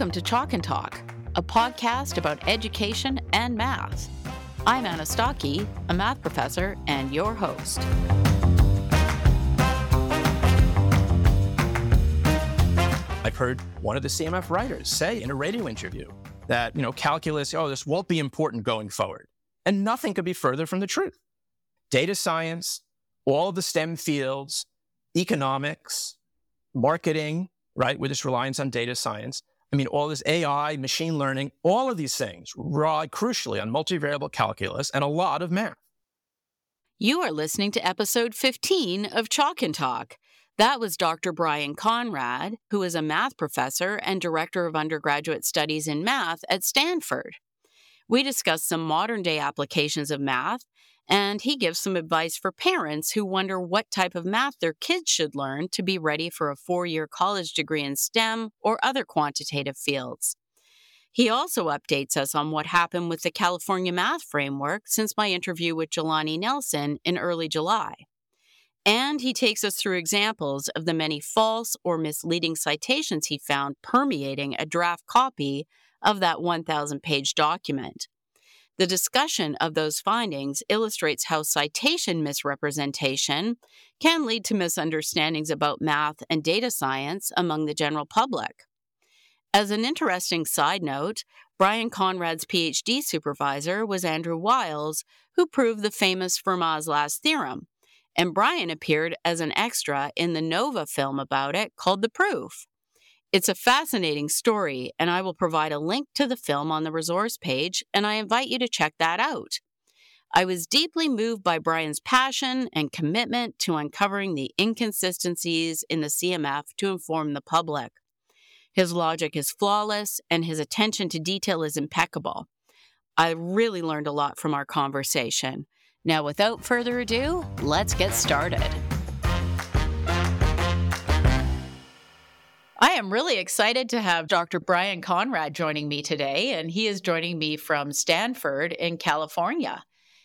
Welcome to Chalk and Talk, a podcast about education and math. I'm Anna Stokke, a math professor and your host. I've heard one of the CMF writers say in a radio interview that, you know, calculus, oh, this won't be important going forward. And nothing could be further from the truth. Data science, all the STEM fields, economics, marketing, right, with this reliance on data science, I mean, all this AI, machine learning, all of these things rely crucially on multivariable calculus and a lot of math. You are listening to episode 15 of Chalk and Talk. That was Dr. Brian Conrad, who is a math professor and director of undergraduate studies in math at Stanford. We discussed some modern day applications of math and he gives some advice for parents who wonder what type of math their kids should learn to be ready for a four year college degree in STEM or other quantitative fields. He also updates us on what happened with the California Math Framework since my interview with Jelani Nelson in early July. And he takes us through examples of the many false or misleading citations he found permeating a draft copy of that 1,000 page document. The discussion of those findings illustrates how citation misrepresentation can lead to misunderstandings about math and data science among the general public. As an interesting side note, Brian Conrad's PhD supervisor was Andrew Wiles, who proved the famous Fermat's last theorem, and Brian appeared as an extra in the Nova film about it called The Proof. It's a fascinating story, and I will provide a link to the film on the resource page, and I invite you to check that out. I was deeply moved by Brian's passion and commitment to uncovering the inconsistencies in the CMF to inform the public. His logic is flawless, and his attention to detail is impeccable. I really learned a lot from our conversation. Now, without further ado, let's get started. I am really excited to have Dr. Brian Conrad joining me today, and he is joining me from Stanford in California.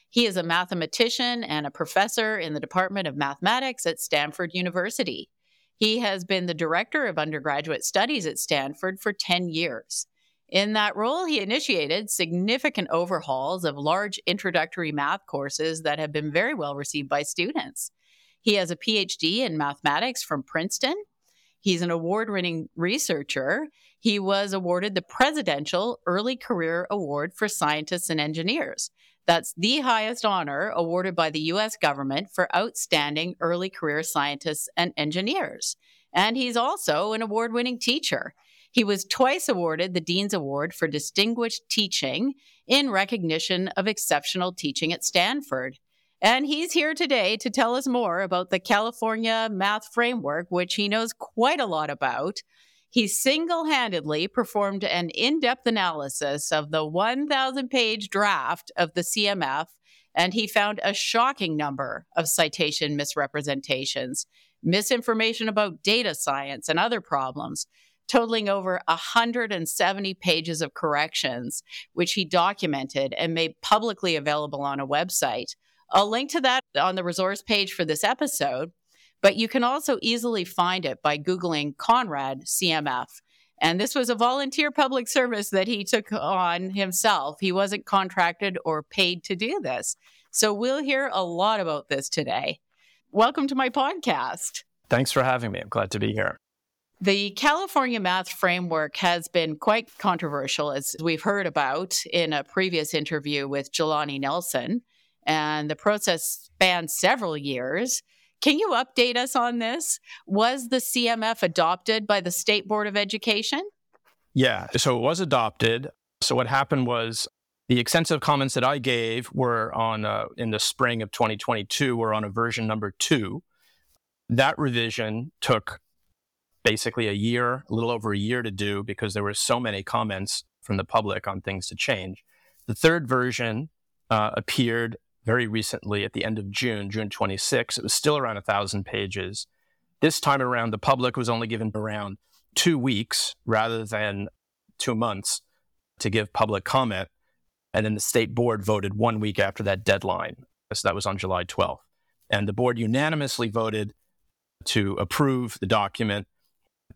He is a mathematician and a professor in the Department of Mathematics at Stanford University. He has been the director of undergraduate studies at Stanford for 10 years. In that role, he initiated significant overhauls of large introductory math courses that have been very well received by students. He has a PhD in mathematics from Princeton He's an award winning researcher. He was awarded the Presidential Early Career Award for Scientists and Engineers. That's the highest honor awarded by the U.S. government for outstanding early career scientists and engineers. And he's also an award winning teacher. He was twice awarded the Dean's Award for Distinguished Teaching in recognition of exceptional teaching at Stanford. And he's here today to tell us more about the California Math Framework, which he knows quite a lot about. He single handedly performed an in depth analysis of the 1,000 page draft of the CMF, and he found a shocking number of citation misrepresentations, misinformation about data science, and other problems, totaling over 170 pages of corrections, which he documented and made publicly available on a website. I'll link to that on the resource page for this episode, but you can also easily find it by Googling Conrad CMF. And this was a volunteer public service that he took on himself. He wasn't contracted or paid to do this. So we'll hear a lot about this today. Welcome to my podcast. Thanks for having me. I'm glad to be here. The California Math Framework has been quite controversial, as we've heard about in a previous interview with Jelani Nelson and the process spanned several years. Can you update us on this? Was the CMF adopted by the State Board of Education? Yeah, so it was adopted. So what happened was the extensive comments that I gave were on uh, in the spring of 2022 were on a version number two. That revision took basically a year, a little over a year to do because there were so many comments from the public on things to change. The third version uh, appeared very recently at the end of June, June 26. It was still around a thousand pages. This time around, the public was only given around two weeks rather than two months to give public comment. And then the state board voted one week after that deadline. So that was on July 12th. And the board unanimously voted to approve the document.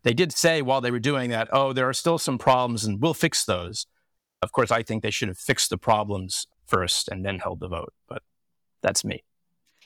They did say while they were doing that, oh, there are still some problems and we'll fix those. Of course, I think they should have fixed the problems first and then held the vote, but that's me.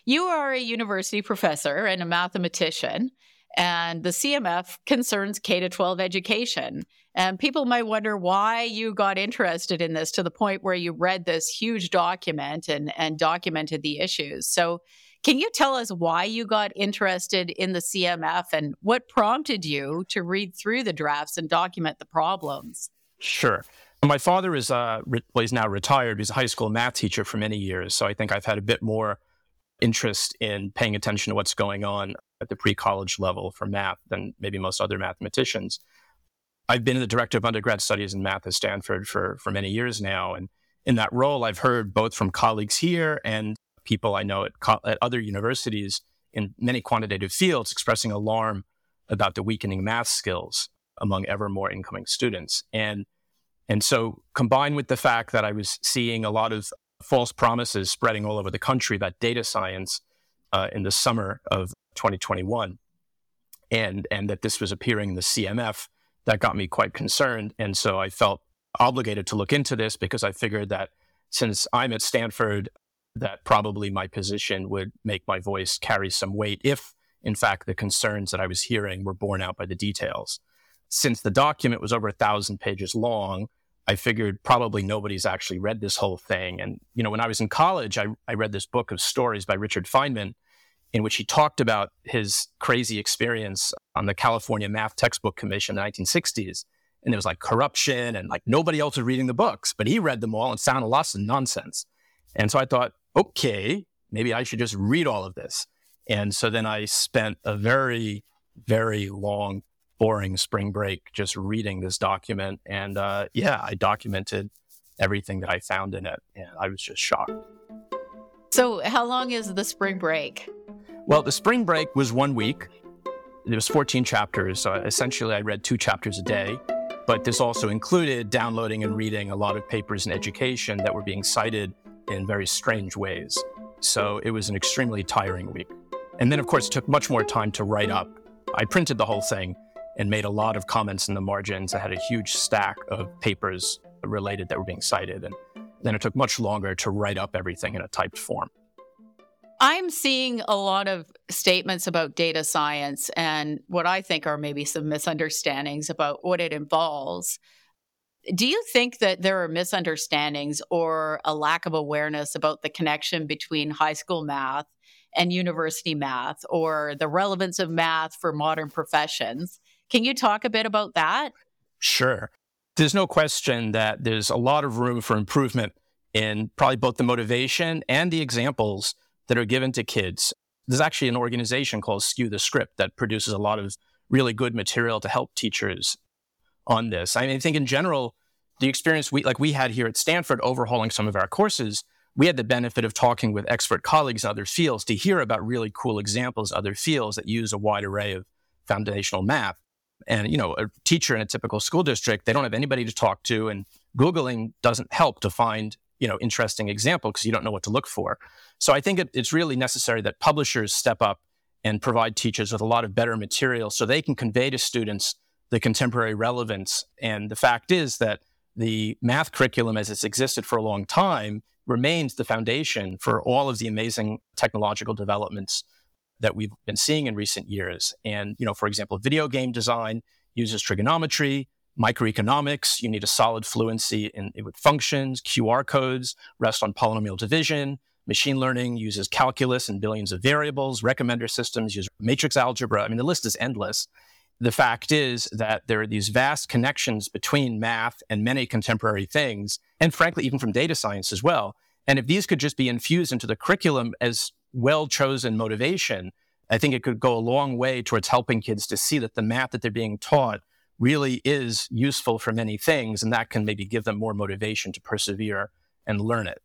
You are a university professor and a mathematician, and the CMF concerns K 12 education. And people might wonder why you got interested in this to the point where you read this huge document and, and documented the issues. So, can you tell us why you got interested in the CMF and what prompted you to read through the drafts and document the problems? Sure. My father is uh, re- well, he's now retired. He's a high school math teacher for many years, so I think I've had a bit more interest in paying attention to what's going on at the pre-college level for math than maybe most other mathematicians. I've been the director of undergrad studies in math at Stanford for for many years now, and in that role, I've heard both from colleagues here and people I know at, co- at other universities in many quantitative fields expressing alarm about the weakening math skills among ever more incoming students. And, and so combined with the fact that I was seeing a lot of false promises spreading all over the country about data science uh, in the summer of 2021, and, and that this was appearing in the CMF, that got me quite concerned. And so I felt obligated to look into this because I figured that since I'm at Stanford, that probably my position would make my voice carry some weight if, in fact, the concerns that I was hearing were borne out by the details. Since the document was over a thousand pages long, I figured probably nobody's actually read this whole thing. And, you know, when I was in college, I, I read this book of stories by Richard Feynman in which he talked about his crazy experience on the California Math Textbook Commission in the 1960s. And it was like corruption and like nobody else was reading the books, but he read them all and sounded lots of nonsense. And so I thought, okay, maybe I should just read all of this. And so then I spent a very, very long, boring spring break just reading this document. And uh, yeah, I documented everything that I found in it. And I was just shocked. So, how long is the spring break? Well, the spring break was one week. There was 14 chapters. So essentially, I read two chapters a day. But this also included downloading and reading a lot of papers in education that were being cited in very strange ways. So it was an extremely tiring week. And then, of course, it took much more time to write up. I printed the whole thing and made a lot of comments in the margins. I had a huge stack of papers related that were being cited. And then it took much longer to write up everything in a typed form. I'm seeing a lot of statements about data science and what I think are maybe some misunderstandings about what it involves. Do you think that there are misunderstandings or a lack of awareness about the connection between high school math and university math or the relevance of math for modern professions? Can you talk a bit about that? Sure. There's no question that there's a lot of room for improvement in probably both the motivation and the examples that are given to kids. There's actually an organization called Skew the Script that produces a lot of really good material to help teachers on this. I mean, I think in general, the experience we like we had here at Stanford overhauling some of our courses, we had the benefit of talking with expert colleagues in other fields to hear about really cool examples other fields that use a wide array of foundational math. And you know, a teacher in a typical school district, they don't have anybody to talk to, and googling doesn't help to find you know interesting example because you don't know what to look for. So I think it, it's really necessary that publishers step up and provide teachers with a lot of better material so they can convey to students the contemporary relevance. And the fact is that the math curriculum as it's existed for a long time remains the foundation for all of the amazing technological developments that we've been seeing in recent years. And, you know, for example, video game design uses trigonometry, microeconomics, you need a solid fluency in, with functions, QR codes rest on polynomial division, machine learning uses calculus and billions of variables, recommender systems use matrix algebra. I mean, the list is endless the fact is that there are these vast connections between math and many contemporary things, and frankly, even from data science as well. And if these could just be infused into the curriculum as well chosen motivation, I think it could go a long way towards helping kids to see that the math that they're being taught really is useful for many things, and that can maybe give them more motivation to persevere and learn it.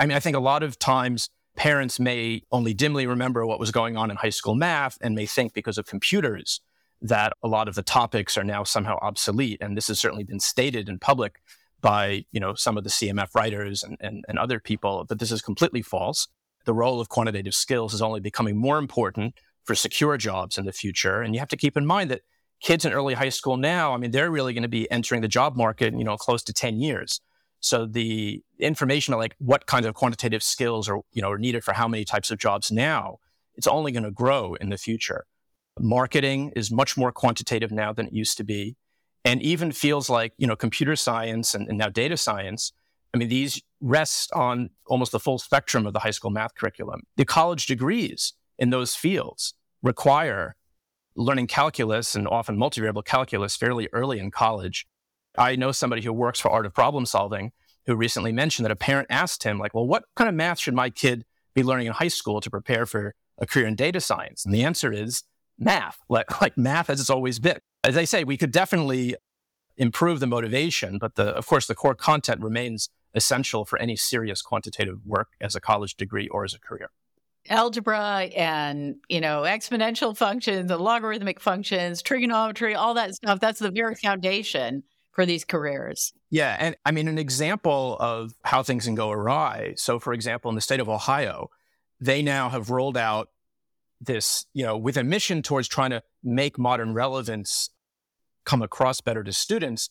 I mean, I think a lot of times parents may only dimly remember what was going on in high school math and may think because of computers that a lot of the topics are now somehow obsolete. And this has certainly been stated in public by you know some of the CMF writers and, and, and other people that this is completely false. The role of quantitative skills is only becoming more important for secure jobs in the future. And you have to keep in mind that kids in early high school now, I mean, they're really going to be entering the job market, you know, close to 10 years. So the information like what kinds of quantitative skills are, you know, are needed for how many types of jobs now, it's only going to grow in the future. Marketing is much more quantitative now than it used to be. And even feels like, you know, computer science and, and now data science, I mean, these rest on almost the full spectrum of the high school math curriculum. The college degrees in those fields require learning calculus and often multivariable calculus fairly early in college. I know somebody who works for Art of Problem Solving who recently mentioned that a parent asked him, like, well, what kind of math should my kid be learning in high school to prepare for a career in data science? And the answer is math, like, like math as it's always been. As I say, we could definitely improve the motivation, but the, of course, the core content remains essential for any serious quantitative work as a college degree or as a career. Algebra and you know exponential functions and logarithmic functions trigonometry all that stuff that's the very foundation for these careers. Yeah and i mean an example of how things can go awry. So for example in the state of ohio they now have rolled out this you know with a mission towards trying to make modern relevance come across better to students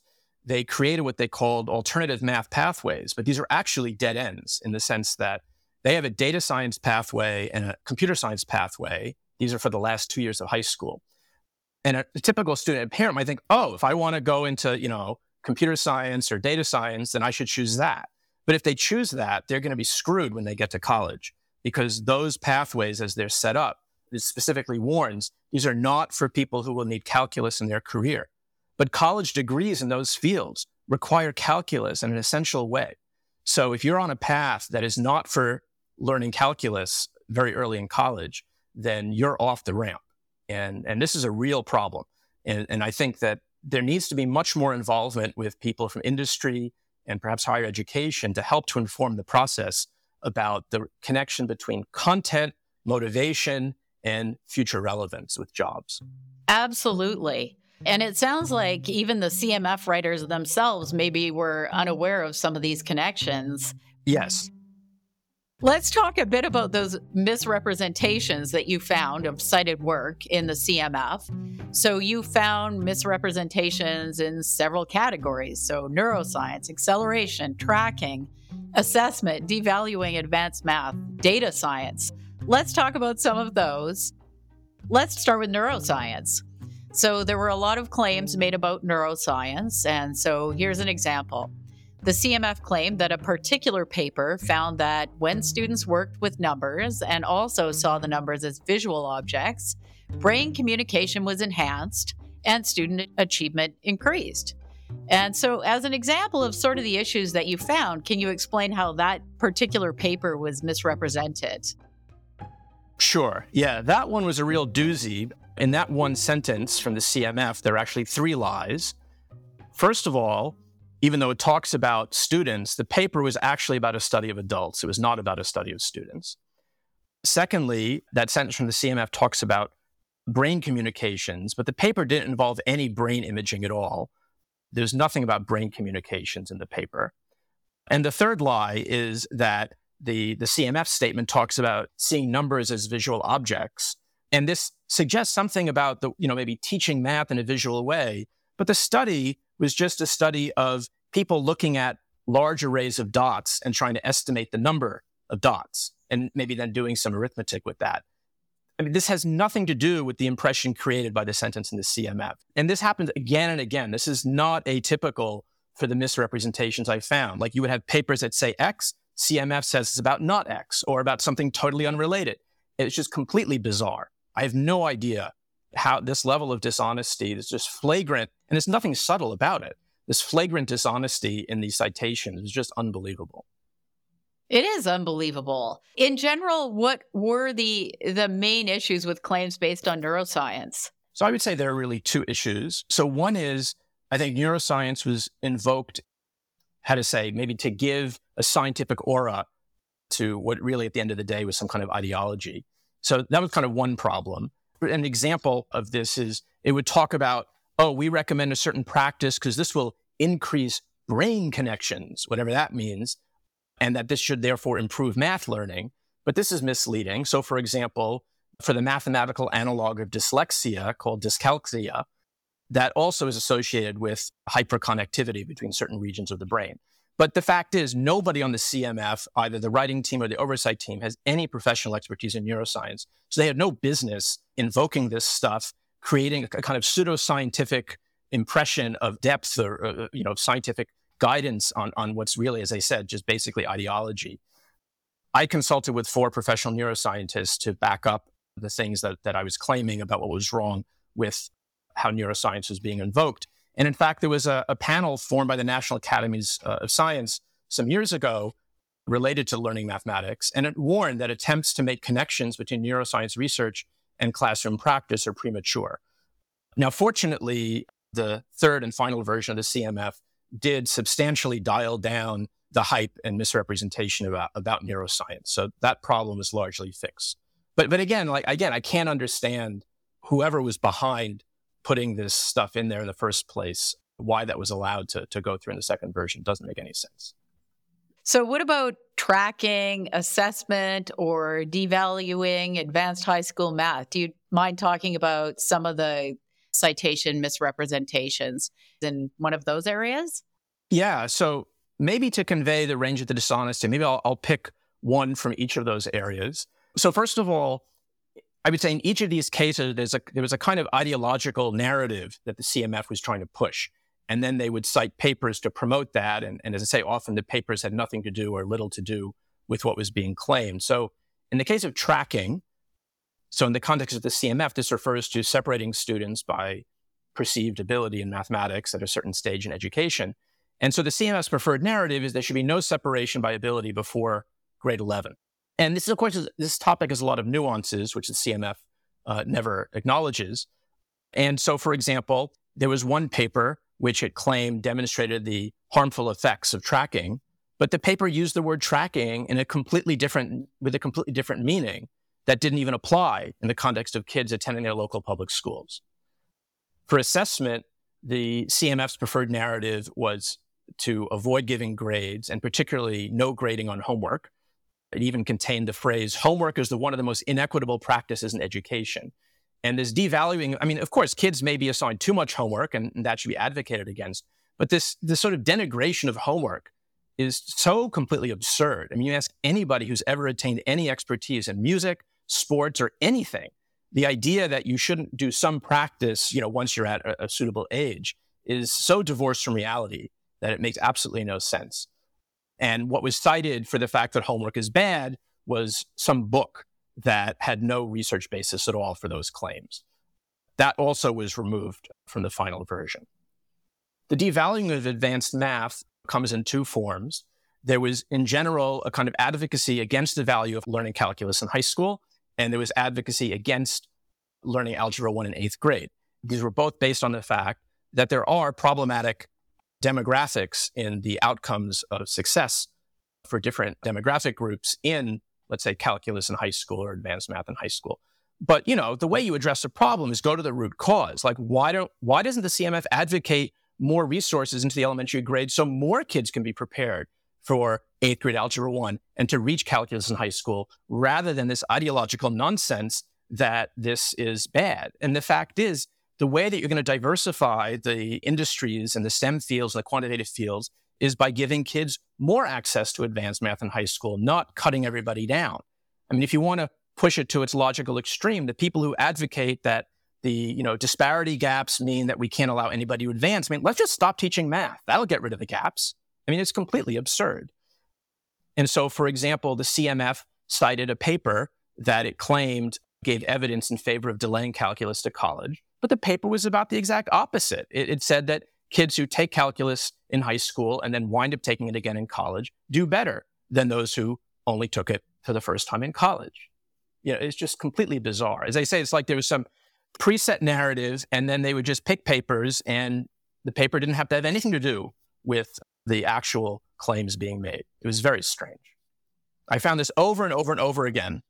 they created what they called alternative math pathways but these are actually dead ends in the sense that they have a data science pathway and a computer science pathway. These are for the last two years of high school. And a, a typical student and parent might think, oh, if I want to go into, you know, computer science or data science, then I should choose that. But if they choose that, they're going to be screwed when they get to college because those pathways, as they're set up, it specifically warns these are not for people who will need calculus in their career. But college degrees in those fields require calculus in an essential way. So if you're on a path that is not for learning calculus very early in college, then you're off the ramp. And, and this is a real problem. And, and I think that there needs to be much more involvement with people from industry and perhaps higher education to help to inform the process about the connection between content, motivation, and future relevance with jobs. Absolutely. And it sounds like even the CMF writers themselves maybe were unaware of some of these connections. Yes. Let's talk a bit about those misrepresentations that you found of cited work in the CMF. So, you found misrepresentations in several categories. So, neuroscience, acceleration, tracking, assessment, devaluing advanced math, data science. Let's talk about some of those. Let's start with neuroscience. So, there were a lot of claims made about neuroscience. And so, here's an example. The CMF claimed that a particular paper found that when students worked with numbers and also saw the numbers as visual objects, brain communication was enhanced and student achievement increased. And so, as an example of sort of the issues that you found, can you explain how that particular paper was misrepresented? Sure. Yeah, that one was a real doozy. In that one sentence from the CMF, there are actually three lies. First of all, even though it talks about students, the paper was actually about a study of adults. It was not about a study of students. Secondly, that sentence from the CMF talks about brain communications, but the paper didn't involve any brain imaging at all. There's nothing about brain communications in the paper. And the third lie is that the, the CMF statement talks about seeing numbers as visual objects. And this suggests something about the, you know, maybe teaching math in a visual way. But the study was just a study of people looking at large arrays of dots and trying to estimate the number of dots and maybe then doing some arithmetic with that. I mean, this has nothing to do with the impression created by the sentence in the CMF. And this happens again and again. This is not atypical for the misrepresentations I found. Like you would have papers that say X, CMF says it's about not X or about something totally unrelated. It's just completely bizarre. I have no idea how this level of dishonesty is just flagrant and there's nothing subtle about it. This flagrant dishonesty in these citations is just unbelievable. It is unbelievable. In general, what were the the main issues with claims based on neuroscience? So I would say there are really two issues. So one is I think neuroscience was invoked how to say maybe to give a scientific aura to what really at the end of the day was some kind of ideology. So that was kind of one problem an example of this is it would talk about, oh, we recommend a certain practice because this will increase brain connections, whatever that means, and that this should therefore improve math learning. But this is misleading. So, for example, for the mathematical analog of dyslexia called dyscalculia, that also is associated with hyperconnectivity between certain regions of the brain. But the fact is, nobody on the CMF, either the writing team or the oversight team, has any professional expertise in neuroscience. So they had no business invoking this stuff, creating a kind of pseudoscientific impression of depth or, uh, you know, scientific guidance on, on what's really, as I said, just basically ideology. I consulted with four professional neuroscientists to back up the things that, that I was claiming about what was wrong with how neuroscience was being invoked. And in fact, there was a, a panel formed by the National Academies uh, of Science some years ago related to learning mathematics, and it warned that attempts to make connections between neuroscience research and classroom practice are premature. Now, fortunately, the third and final version of the CMF did substantially dial down the hype and misrepresentation about, about neuroscience. So that problem is largely fixed. But but again, like again, I can't understand whoever was behind putting this stuff in there in the first place, why that was allowed to, to go through in the second version doesn't make any sense. So, what about tracking, assessment, or devaluing advanced high school math? Do you mind talking about some of the citation misrepresentations in one of those areas? Yeah. So, maybe to convey the range of the dishonesty, maybe I'll, I'll pick one from each of those areas. So, first of all, I would say in each of these cases, a, there was a kind of ideological narrative that the CMF was trying to push. And then they would cite papers to promote that. And, and as I say, often the papers had nothing to do or little to do with what was being claimed. So in the case of tracking, so in the context of the CMF, this refers to separating students by perceived ability in mathematics at a certain stage in education. And so the CMF's preferred narrative is there should be no separation by ability before grade 11. And this, is, of course, is, this topic has a lot of nuances, which the CMF uh, never acknowledges. And so, for example, there was one paper which it claimed demonstrated the harmful effects of tracking, but the paper used the word tracking in a completely different, with a completely different meaning that didn't even apply in the context of kids attending their local public schools. For assessment, the CMF's preferred narrative was to avoid giving grades and particularly no grading on homework it even contained the phrase homework is the one of the most inequitable practices in education. And this devaluing, I mean, of course, kids may be assigned too much homework and, and that should be advocated against. But this, this sort of denigration of homework is so completely absurd. I mean, you ask anybody who's ever attained any expertise in music, sports, or anything, the idea that you shouldn't do some practice, you know, once you're at a, a suitable age is so divorced from reality that it makes absolutely no sense. And what was cited for the fact that homework is bad was some book that had no research basis at all for those claims. That also was removed from the final version. The devaluing of advanced math comes in two forms. There was, in general, a kind of advocacy against the value of learning calculus in high school, and there was advocacy against learning Algebra 1 in eighth grade. These were both based on the fact that there are problematic demographics in the outcomes of success for different demographic groups in, let's say, calculus in high school or advanced math in high school. But you know, the way you address a problem is go to the root cause. Like, why don't why doesn't the CMF advocate more resources into the elementary grade so more kids can be prepared for eighth grade algebra one and to reach calculus in high school rather than this ideological nonsense that this is bad? And the fact is, the way that you're going to diversify the industries and the STEM fields and the quantitative fields is by giving kids more access to advanced math in high school, not cutting everybody down. I mean, if you want to push it to its logical extreme, the people who advocate that the you know disparity gaps mean that we can't allow anybody to advance. I mean, let's just stop teaching math. That'll get rid of the gaps. I mean, it's completely absurd. And so, for example, the CMF cited a paper that it claimed gave evidence in favor of delaying calculus to college. But the paper was about the exact opposite. It, it said that kids who take calculus in high school and then wind up taking it again in college do better than those who only took it for the first time in college. You know, it's just completely bizarre. As I say, it's like there was some preset narrative, and then they would just pick papers, and the paper didn't have to have anything to do with the actual claims being made. It was very strange. I found this over and over and over again.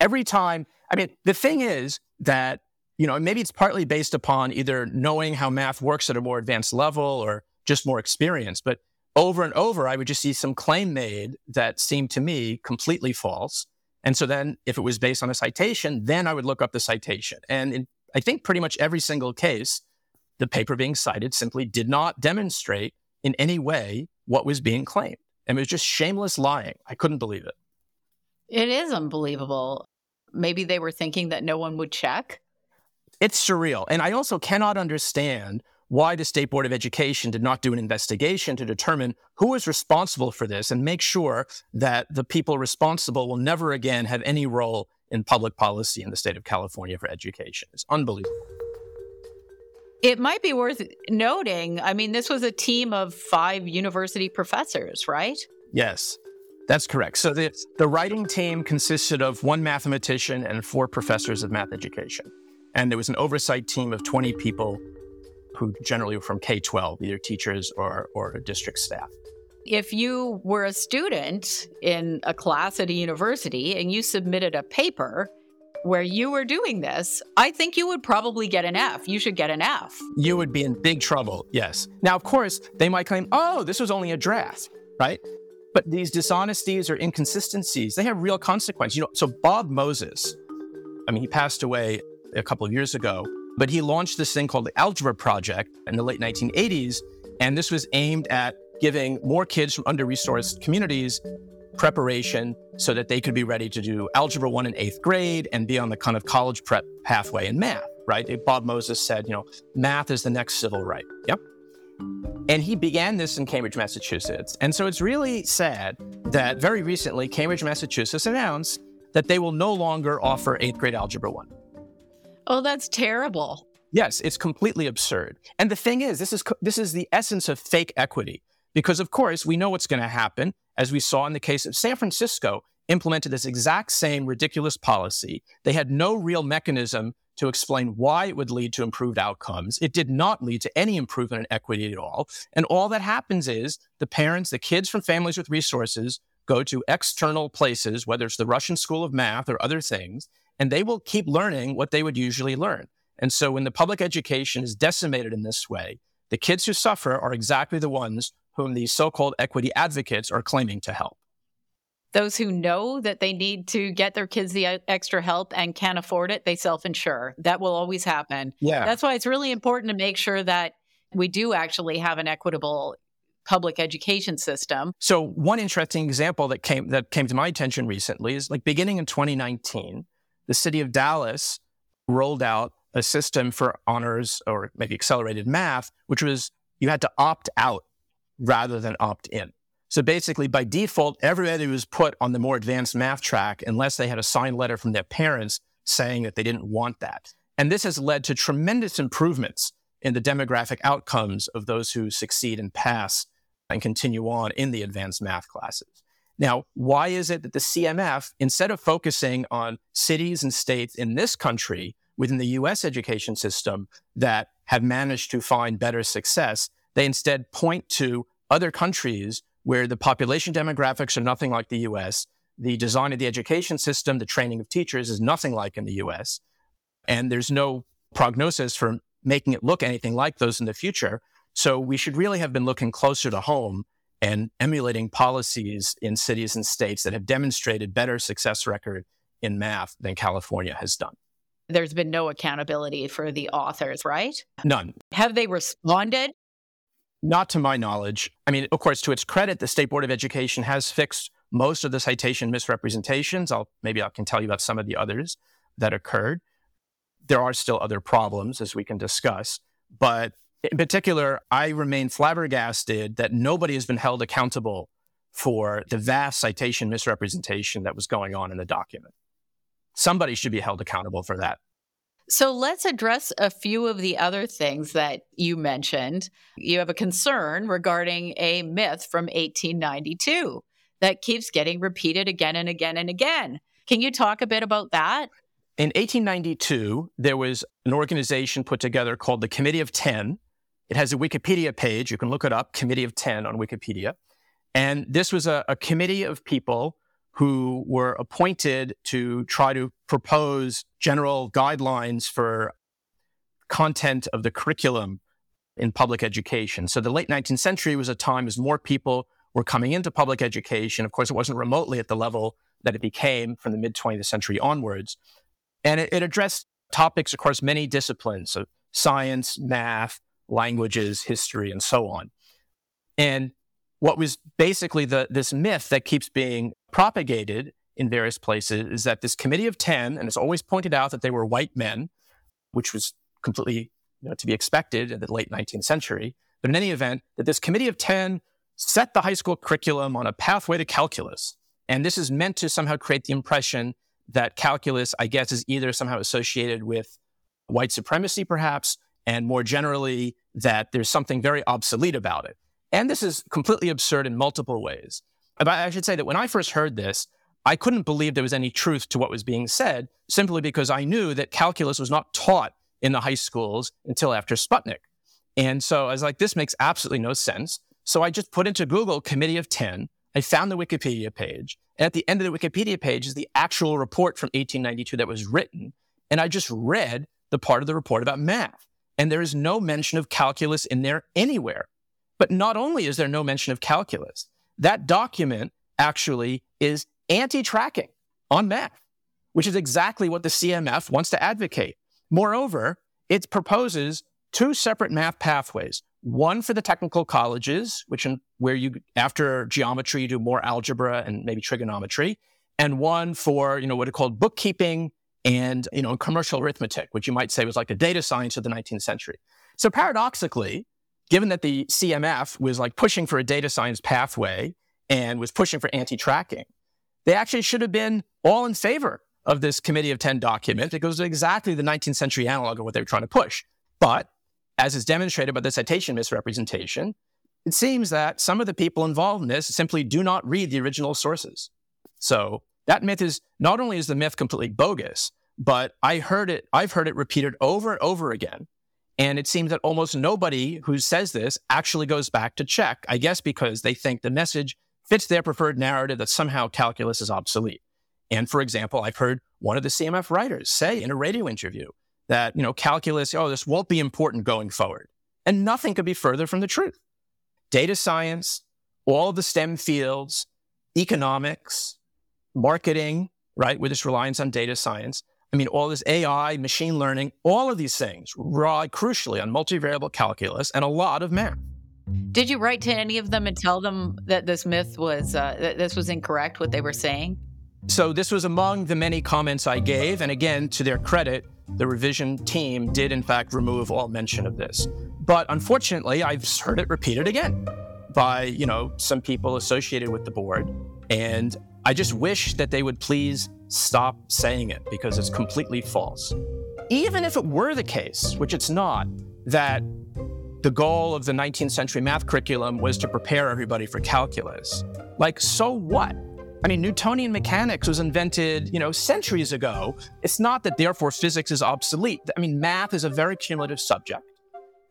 Every time, I mean, the thing is that you know, maybe it's partly based upon either knowing how math works at a more advanced level or just more experience. But over and over, I would just see some claim made that seemed to me completely false. And so then, if it was based on a citation, then I would look up the citation. And in, I think pretty much every single case, the paper being cited simply did not demonstrate in any way what was being claimed. And it was just shameless lying. I couldn't believe it. It is unbelievable. Maybe they were thinking that no one would check. It's surreal. And I also cannot understand why the State Board of Education did not do an investigation to determine who is responsible for this and make sure that the people responsible will never again have any role in public policy in the state of California for education. It's unbelievable. It might be worth noting. I mean, this was a team of five university professors, right? Yes, that's correct. So the, the writing team consisted of one mathematician and four professors of math education. And there was an oversight team of 20 people who generally were from K 12, either teachers or, or district staff. If you were a student in a class at a university and you submitted a paper where you were doing this, I think you would probably get an F. You should get an F. You would be in big trouble, yes. Now, of course, they might claim, oh, this was only a draft, right? But these dishonesties or inconsistencies, they have real consequences. You know, so Bob Moses, I mean, he passed away a couple of years ago, but he launched this thing called the Algebra Project in the late 1980s. And this was aimed at giving more kids from under resourced communities preparation so that they could be ready to do Algebra 1 in eighth grade and be on the kind of college prep pathway in math, right? Bob Moses said, you know, math is the next civil right. Yep. And he began this in Cambridge, Massachusetts. And so it's really sad that very recently Cambridge, Massachusetts announced that they will no longer offer eighth grade Algebra 1. Oh, that's terrible. Yes, it's completely absurd. And the thing is, this is this is the essence of fake equity because of course, we know what's going to happen as we saw in the case of San Francisco implemented this exact same ridiculous policy. They had no real mechanism to explain why it would lead to improved outcomes. It did not lead to any improvement in equity at all. And all that happens is the parents, the kids from families with resources go to external places, whether it's the Russian School of Math or other things, and they will keep learning what they would usually learn. And so when the public education is decimated in this way, the kids who suffer are exactly the ones whom these so called equity advocates are claiming to help. Those who know that they need to get their kids the extra help and can't afford it, they self insure. That will always happen. Yeah. That's why it's really important to make sure that we do actually have an equitable public education system. So one interesting example that came that came to my attention recently is like beginning in 2019, the city of Dallas rolled out a system for honors or maybe accelerated math, which was you had to opt out rather than opt in. So basically, by default, everybody was put on the more advanced math track unless they had a signed letter from their parents saying that they didn't want that. And this has led to tremendous improvements in the demographic outcomes of those who succeed and pass and continue on in the advanced math classes. Now, why is it that the CMF, instead of focusing on cities and states in this country within the US education system that have managed to find better success, they instead point to other countries where the population demographics are nothing like the US, the design of the education system, the training of teachers is nothing like in the US, and there's no prognosis for making it look anything like those in the future. So we should really have been looking closer to home and emulating policies in cities and states that have demonstrated better success record in math than California has done. There's been no accountability for the authors, right? None. Have they responded? Not to my knowledge. I mean, of course, to its credit, the State Board of Education has fixed most of the citation misrepresentations. I'll maybe I can tell you about some of the others that occurred. There are still other problems, as we can discuss. But in particular, I remain flabbergasted that nobody has been held accountable for the vast citation misrepresentation that was going on in the document. Somebody should be held accountable for that. So let's address a few of the other things that you mentioned. You have a concern regarding a myth from 1892 that keeps getting repeated again and again and again. Can you talk a bit about that? In 1892, there was an organization put together called the Committee of 10. It has a Wikipedia page. You can look it up, Committee of 10 on Wikipedia. And this was a, a committee of people who were appointed to try to propose general guidelines for content of the curriculum in public education. So the late 19th century was a time as more people were coming into public education. Of course, it wasn't remotely at the level that it became from the mid 20th century onwards. And it, it addressed topics across many disciplines, so science, math, languages, history, and so on. And what was basically the, this myth that keeps being propagated in various places is that this committee of 10, and it's always pointed out that they were white men, which was completely you know, to be expected in the late 19th century. But in any event, that this committee of 10 set the high school curriculum on a pathway to calculus. And this is meant to somehow create the impression that calculus, I guess, is either somehow associated with white supremacy, perhaps, and more generally, that there's something very obsolete about it. And this is completely absurd in multiple ways. But I should say that when I first heard this, I couldn't believe there was any truth to what was being said simply because I knew that calculus was not taught in the high schools until after Sputnik. And so I was like, this makes absolutely no sense. So I just put into Google Committee of 10. I found the Wikipedia page. And at the end of the Wikipedia page is the actual report from 1892 that was written. And I just read the part of the report about math. And there is no mention of calculus in there anywhere. But not only is there no mention of calculus, that document actually is anti tracking on math, which is exactly what the CMF wants to advocate. Moreover, it proposes two separate math pathways one for the technical colleges, which in, where you after geometry you do more algebra and maybe trigonometry, and one for you know what are called bookkeeping and you know commercial arithmetic, which you might say was like the data science of the 19th century. So paradoxically, given that the CMF was like pushing for a data science pathway and was pushing for anti-tracking, they actually should have been all in favor of this Committee of 10 document. It goes exactly the 19th century analog of what they were trying to push. But as is demonstrated by the citation misrepresentation, it seems that some of the people involved in this simply do not read the original sources. So that myth is not only is the myth completely bogus, but I heard it, I've heard it repeated over and over again. And it seems that almost nobody who says this actually goes back to check, I guess because they think the message fits their preferred narrative that somehow calculus is obsolete. And for example, I've heard one of the CMF writers say in a radio interview that, you know, calculus, oh, this won't be important going forward. And nothing could be further from the truth. Data science, all the STEM fields, economics, marketing, right, with its reliance on data science. I mean, all this AI, machine learning, all of these things rely crucially on multivariable calculus and a lot of math. Did you write to any of them and tell them that this myth was uh, that this was incorrect, what they were saying? So this was among the many comments I gave, and again, to their credit, the revision team did in fact remove all mention of this. But unfortunately, I've heard it repeated again by, you know, some people associated with the board. And I just wish that they would please stop saying it because it's completely false. Even if it were the case, which it's not, that the goal of the 19th century math curriculum was to prepare everybody for calculus. Like, so what? I mean, Newtonian mechanics was invented, you know, centuries ago. It's not that therefore physics is obsolete. I mean, math is a very cumulative subject.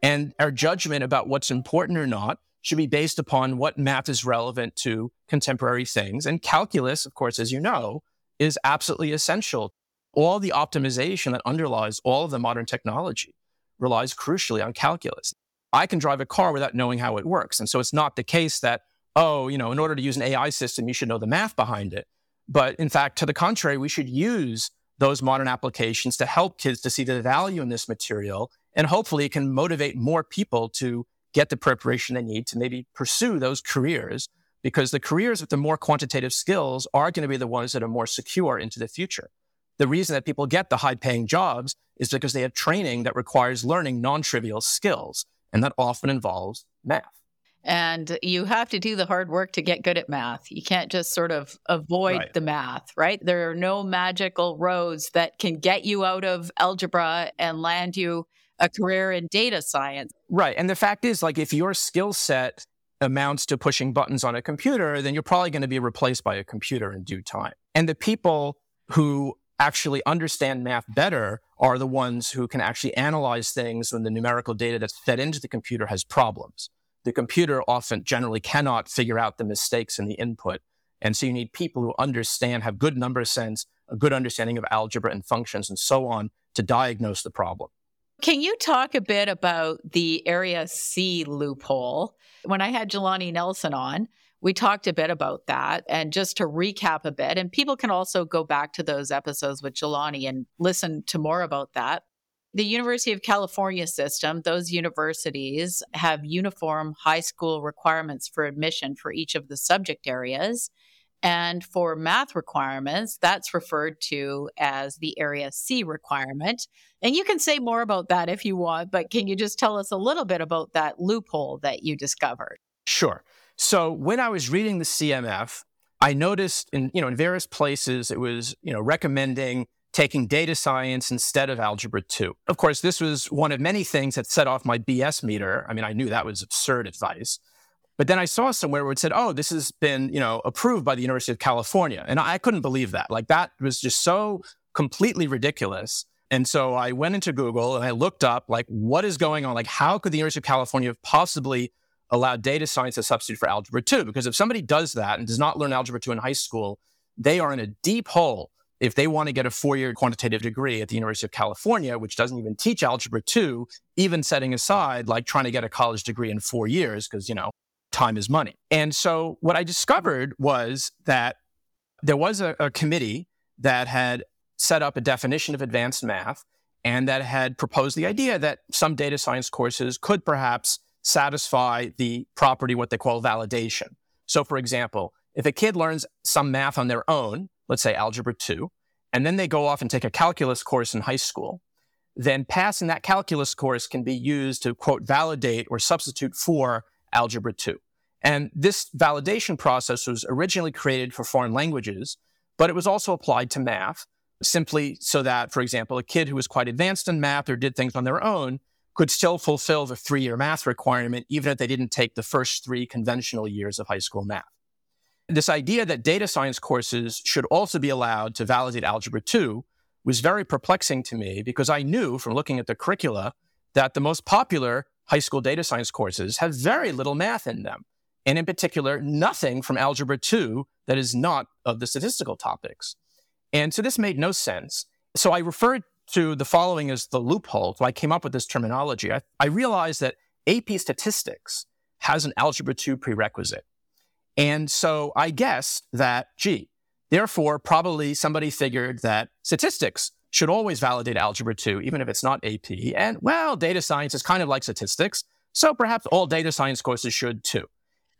And our judgment about what's important or not should be based upon what math is relevant to contemporary things. And calculus, of course, as you know, is absolutely essential. All the optimization that underlies all of the modern technology relies crucially on calculus. I can drive a car without knowing how it works. And so it's not the case that oh, you know, in order to use an AI system, you should know the math behind it. But in fact, to the contrary, we should use those modern applications to help kids to see the value in this material. And hopefully it can motivate more people to get the preparation they need to maybe pursue those careers because the careers with the more quantitative skills are going to be the ones that are more secure into the future. The reason that people get the high paying jobs is because they have training that requires learning non trivial skills, and that often involves math. And you have to do the hard work to get good at math. You can't just sort of avoid right. the math, right? There are no magical roads that can get you out of algebra and land you a career in data science. Right. And the fact is, like, if your skill set amounts to pushing buttons on a computer, then you're probably going to be replaced by a computer in due time. And the people who actually understand math better are the ones who can actually analyze things when the numerical data that's fed into the computer has problems the computer often generally cannot figure out the mistakes in the input. And so you need people who understand, have good number sense, a good understanding of algebra and functions and so on to diagnose the problem. Can you talk a bit about the Area C loophole? When I had Jelani Nelson on, we talked a bit about that. And just to recap a bit, and people can also go back to those episodes with Jelani and listen to more about that. the University of California system, those universities have uniform high school requirements for admission for each of the subject areas. And for math requirements, that's referred to as the Area C requirement. And you can say more about that if you want, but can you just tell us a little bit about that loophole that you discovered? Sure. So when I was reading the CMF, I noticed in you know in various places it was you know recommending taking data science instead of algebra 2. Of course, this was one of many things that set off my BS meter. I mean, I knew that was absurd advice. But then I saw somewhere where it said, "Oh, this has been, you know, approved by the University of California," and I couldn't believe that. Like that was just so completely ridiculous. And so I went into Google and I looked up, like, what is going on? Like, how could the University of California have possibly allowed data science as substitute for algebra two? Because if somebody does that and does not learn algebra two in high school, they are in a deep hole if they want to get a four-year quantitative degree at the University of California, which doesn't even teach algebra two, even setting aside like trying to get a college degree in four years, because you know time is money. And so what I discovered was that there was a, a committee that had set up a definition of advanced math and that had proposed the idea that some data science courses could perhaps satisfy the property, what they call validation. So, for example, if a kid learns some math on their own, let's say algebra 2, and then they go off and take a calculus course in high school, then passing that calculus course can be used to, quote, validate or substitute for algebra 2. And this validation process was originally created for foreign languages, but it was also applied to math, simply so that, for example, a kid who was quite advanced in math or did things on their own could still fulfill the three year math requirement, even if they didn't take the first three conventional years of high school math. This idea that data science courses should also be allowed to validate Algebra 2 was very perplexing to me because I knew from looking at the curricula that the most popular high school data science courses have very little math in them and in particular, nothing from Algebra 2 that is not of the statistical topics. And so this made no sense. So I referred to the following as the loophole. So I came up with this terminology. I, I realized that AP statistics has an Algebra 2 prerequisite. And so I guessed that, gee, therefore, probably somebody figured that statistics should always validate Algebra 2, even if it's not AP. And well, data science is kind of like statistics. So perhaps all data science courses should too.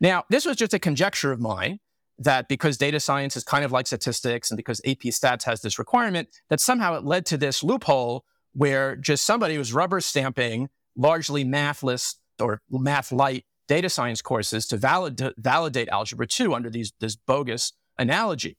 Now, this was just a conjecture of mine that because data science is kind of like statistics and because AP stats has this requirement, that somehow it led to this loophole where just somebody was rubber stamping largely mathless or math light data science courses to, valid, validate algebra 2 under these, this bogus analogy.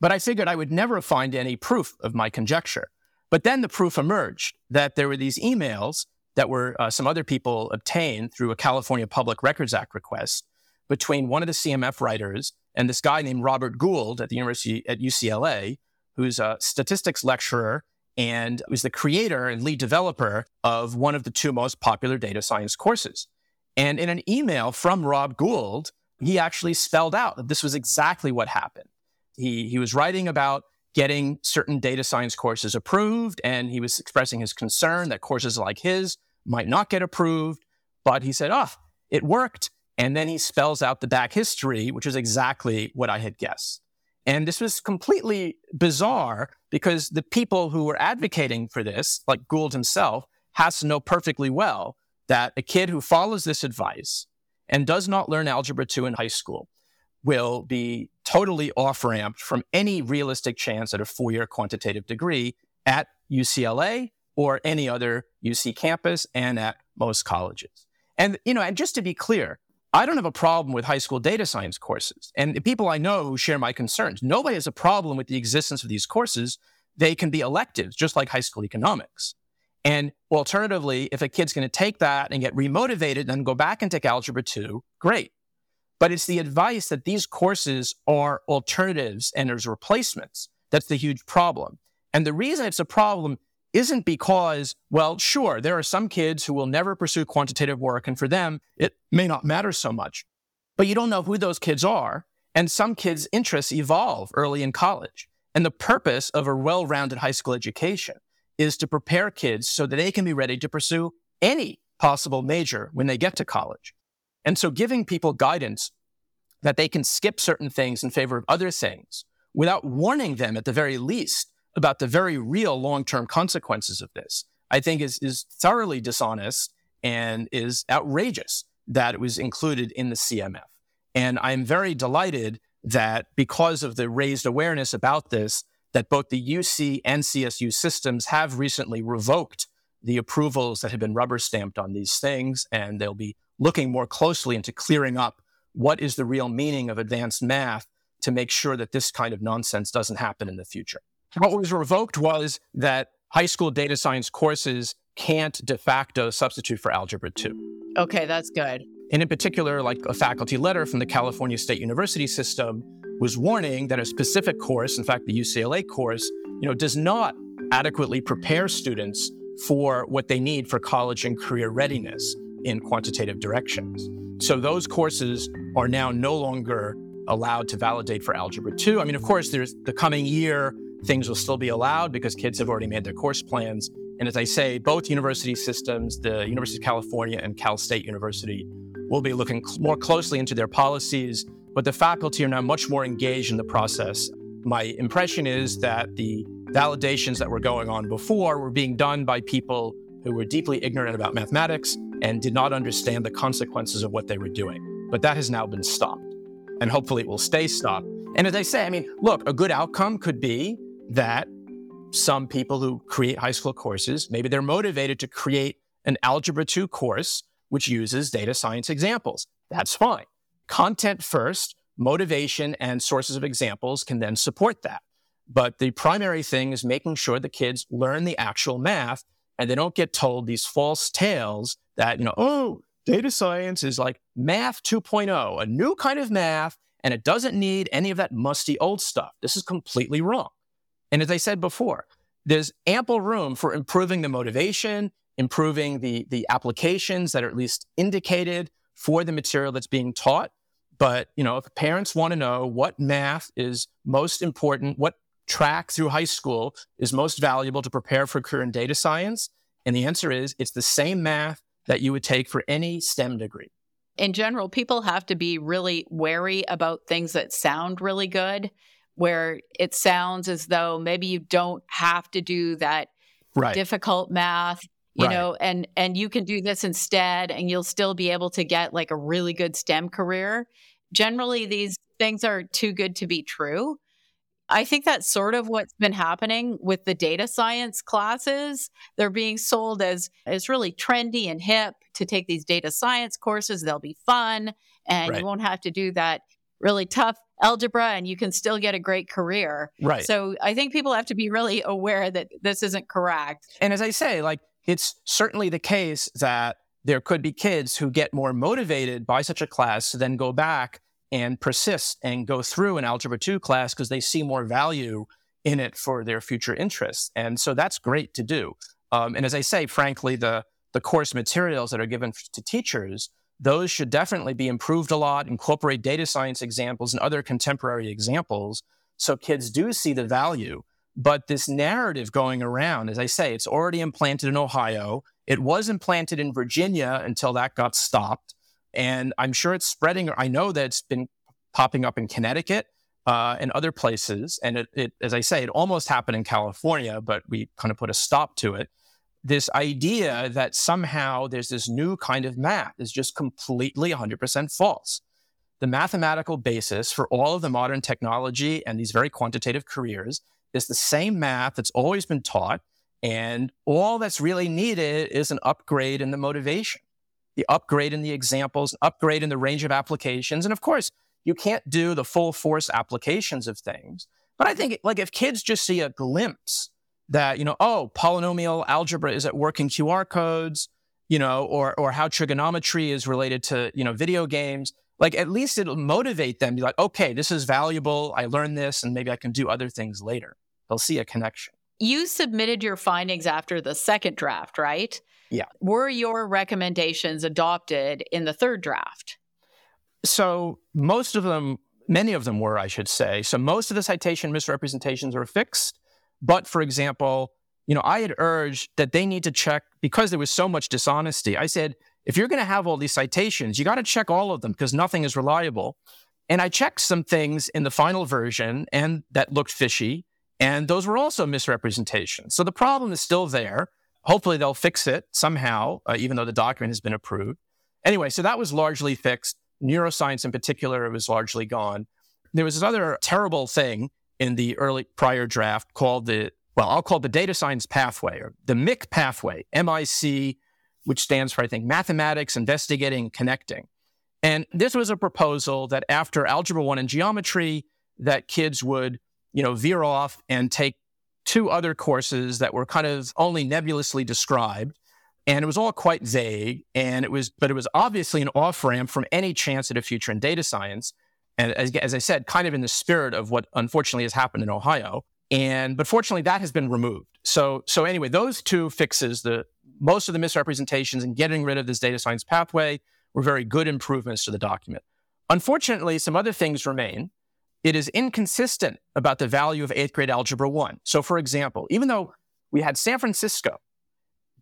But I figured I would never find any proof of my conjecture. But then the proof emerged that there were these emails that were uh, some other people obtained through a California Public Records Act request between one of the CMF writers and this guy named Robert Gould at the University at UCLA, who's a statistics lecturer and was the creator and lead developer of one of the two most popular data science courses. And in an email from Rob Gould, he actually spelled out that this was exactly what happened. He, he was writing about getting certain data science courses approved, and he was expressing his concern that courses like his might not get approved, but he said, oh, it worked. And then he spells out the back history, which is exactly what I had guessed. And this was completely bizarre because the people who were advocating for this, like Gould himself, has to know perfectly well that a kid who follows this advice and does not learn Algebra 2 in high school will be totally off ramped from any realistic chance at a four year quantitative degree at UCLA or any other UC campus and at most colleges. And, you know, and just to be clear, I don't have a problem with high school data science courses. And the people I know who share my concerns, nobody has a problem with the existence of these courses. They can be electives, just like high school economics. And alternatively, if a kid's going to take that and get remotivated and then go back and take Algebra 2, great. But it's the advice that these courses are alternatives and there's replacements that's the huge problem. And the reason it's a problem isn't because, well, sure, there are some kids who will never pursue quantitative work, and for them, it may not matter so much. But you don't know who those kids are. And some kids' interests evolve early in college. And the purpose of a well rounded high school education is to prepare kids so that they can be ready to pursue any possible major when they get to college. And so giving people guidance that they can skip certain things in favor of other things without warning them at the very least about the very real long term consequences of this, I think is, is thoroughly dishonest and is outrageous that it was included in the CMF. And I'm very delighted that because of the raised awareness about this, that both the UC and CSU systems have recently revoked the approvals that have been rubber stamped on these things, and they'll be looking more closely into clearing up what is the real meaning of advanced math to make sure that this kind of nonsense doesn't happen in the future. What was revoked was that high school data science courses can't de facto substitute for Algebra 2. Okay, that's good. And in particular, like a faculty letter from the California State University system was warning that a specific course, in fact, the UCLA course, you know, does not adequately prepare students for what they need for college and career readiness in quantitative directions. So those courses are now no longer allowed to validate for Algebra 2. I mean, of course, there's the coming year, things will still be allowed because kids have already made their course plans. And as I say, both university systems, the University of California and Cal State University, will be looking cl- more closely into their policies, but the faculty are now much more engaged in the process. My impression is that the validations that were going on before were being done by people who were deeply ignorant about mathematics and did not understand the consequences of what they were doing. But that has now been stopped, and hopefully it will stay stopped. And as I say, I mean, look, a good outcome could be that some people who create high school courses, maybe they're motivated to create an Algebra 2 course which uses data science examples. That's fine. Content first, motivation and sources of examples can then support that. But the primary thing is making sure the kids learn the actual math and they don't get told these false tales that, you know, oh, data science is like math 2.0, a new kind of math, and it doesn't need any of that musty old stuff. This is completely wrong. And as I said before, there's ample room for improving the motivation, improving the, the applications that are at least indicated for the material that's being taught. But, you know, if parents want to know what math is most important, what track through high school is most valuable to prepare for career in data science? And the answer is it's the same math that you would take for any STEM degree. In general, people have to be really wary about things that sound really good, where it sounds as though maybe you don't have to do that right. difficult math you right. know and and you can do this instead and you'll still be able to get like a really good stem career generally these things are too good to be true I think that's sort of what's been happening with the data science classes. They're being sold as as really trendy and hip to take these data science courses. They'll be fun and right. you won't have to do that really tough algebra and you can still get a great career. Right. So I think people have to be really aware that this isn't correct. And as I say, like it's certainly the case that there could be kids who get more motivated by such a class to then go back and persist and go through an Algebra 2 class because they see more value in it for their future interests. And so that's great to do. Um, and as I say, frankly, the, the course materials that are given to teachers, those should definitely be improved a lot, incorporate data science examples and other contemporary examples so kids do see the value. But this narrative going around, as I say, it's already implanted in Ohio. It was implanted in Virginia until that got stopped. And I'm sure it's spreading. I know that it's been popping up in Connecticut uh, and other places. And it, it, as I say, it almost happened in California, but we kind of put a stop to it. This idea that somehow there's this new kind of math is just completely 100% false. The mathematical basis for all of the modern technology and these very quantitative careers is the same math that's always been taught. And all that's really needed is an upgrade in the motivation the upgrade in the examples, upgrade in the range of applications. And of course, you can't do the full force applications of things. But I think like if kids just see a glimpse that, you know, oh, polynomial algebra is at work in QR codes, you know, or or how trigonometry is related to, you know, video games, like at least it'll motivate them, be like, okay, this is valuable. I learned this and maybe I can do other things later. They'll see a connection. You submitted your findings after the second draft, right? Yeah. Were your recommendations adopted in the third draft? So most of them, many of them were, I should say. So most of the citation misrepresentations were fixed. But for example, you know, I had urged that they need to check because there was so much dishonesty. I said, if you're going to have all these citations, you got to check all of them because nothing is reliable. And I checked some things in the final version and that looked fishy. And those were also misrepresentations. So the problem is still there hopefully they'll fix it somehow, uh, even though the document has been approved. Anyway, so that was largely fixed. Neuroscience in particular was largely gone. There was this other terrible thing in the early prior draft called the, well, I'll call it the data science pathway or the MIC pathway, MIC, which stands for, I think, mathematics, investigating, connecting. And this was a proposal that after Algebra 1 and geometry, that kids would, you know, veer off and take two other courses that were kind of only nebulously described. And it was all quite vague. And it was, but it was obviously an off ramp from any chance at a future in data science. And as, as I said, kind of in the spirit of what unfortunately has happened in Ohio. And but fortunately, that has been removed. So so anyway, those two fixes the most of the misrepresentations and getting rid of this data science pathway were very good improvements to the document. Unfortunately, some other things remain. It is inconsistent about the value of eighth grade algebra one. So, for example, even though we had San Francisco